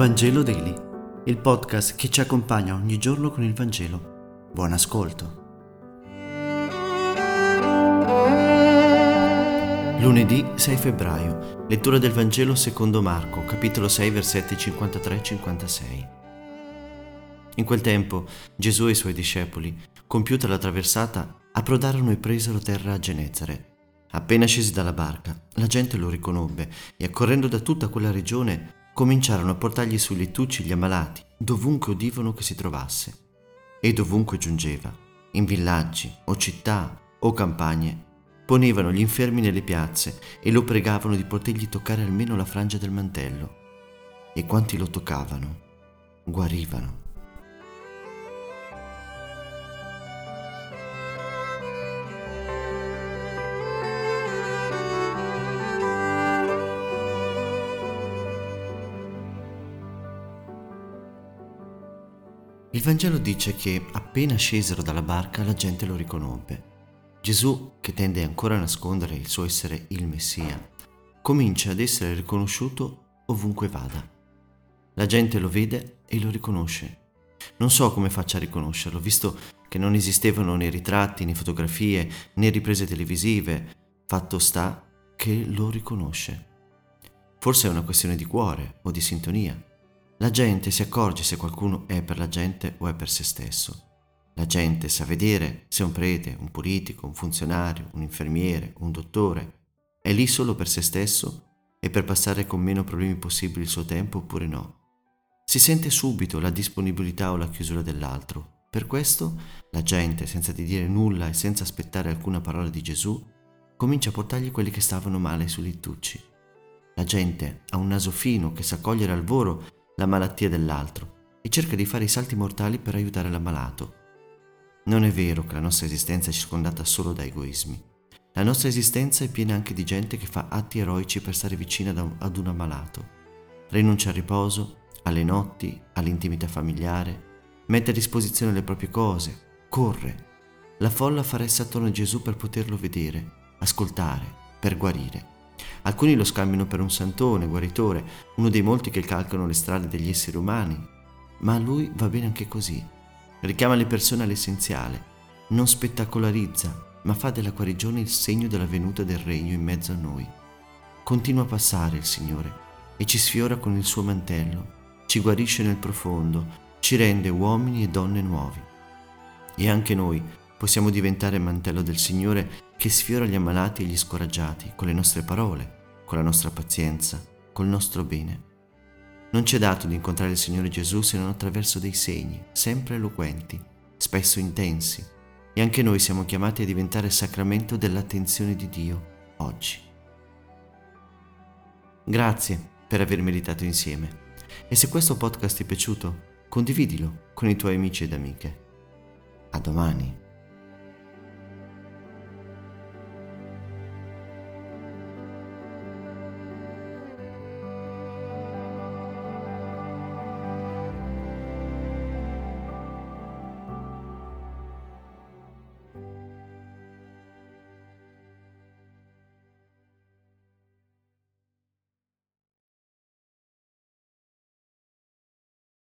Vangelo Daily, il podcast che ci accompagna ogni giorno con il Vangelo. Buon ascolto. Lunedì 6 febbraio, lettura del Vangelo secondo Marco, capitolo 6, versetti 53-56. In quel tempo Gesù e i suoi discepoli, compiuta la traversata, approdarono e presero terra a Genezare. Appena scesi dalla barca, la gente lo riconobbe e accorrendo da tutta quella regione cominciarono a portargli sui lettucci gli ammalati, dovunque udivano che si trovasse. E dovunque giungeva, in villaggi o città o campagne, ponevano gli infermi nelle piazze e lo pregavano di potergli toccare almeno la frangia del mantello. E quanti lo toccavano, guarivano. Il Vangelo dice che appena scesero dalla barca la gente lo riconobbe. Gesù, che tende ancora a nascondere il suo essere il Messia, comincia ad essere riconosciuto ovunque vada. La gente lo vede e lo riconosce. Non so come faccia a riconoscerlo, visto che non esistevano né ritratti, né fotografie, né riprese televisive. Fatto sta che lo riconosce. Forse è una questione di cuore o di sintonia. La gente si accorge se qualcuno è per la gente o è per se stesso. La gente sa vedere se un prete, un politico, un funzionario, un infermiere, un dottore è lì solo per se stesso e per passare con meno problemi possibili il suo tempo oppure no. Si sente subito la disponibilità o la chiusura dell'altro. Per questo la gente, senza di dire nulla e senza aspettare alcuna parola di Gesù, comincia a portargli quelli che stavano male sui lettucci. La gente ha un naso fino che sa cogliere al volo la malattia dell'altro e cerca di fare i salti mortali per aiutare l'ammalato. Non è vero che la nostra esistenza è circondata solo da egoismi. La nostra esistenza è piena anche di gente che fa atti eroici per stare vicina ad un ammalato. Rinuncia al riposo, alle notti, all'intimità familiare, mette a disposizione le proprie cose, corre. La folla fa ressa attorno a Gesù per poterlo vedere, ascoltare, per guarire. Alcuni lo scambiano per un santone, guaritore, uno dei molti che calcano le strade degli esseri umani, ma a lui va bene anche così. Richiama le persone all'essenziale, non spettacolarizza, ma fa della guarigione il segno della venuta del regno in mezzo a noi. Continua a passare il Signore e ci sfiora con il suo mantello, ci guarisce nel profondo, ci rende uomini e donne nuovi. E anche noi possiamo diventare mantello del Signore che sfiora gli ammalati e gli scoraggiati con le nostre parole, con la nostra pazienza, col nostro bene. Non ci è dato di incontrare il Signore Gesù se non attraverso dei segni, sempre eloquenti, spesso intensi, e anche noi siamo chiamati a diventare sacramento dell'attenzione di Dio oggi. Grazie per aver meditato insieme e se questo podcast ti è piaciuto, condividilo con i tuoi amici ed amiche. A domani.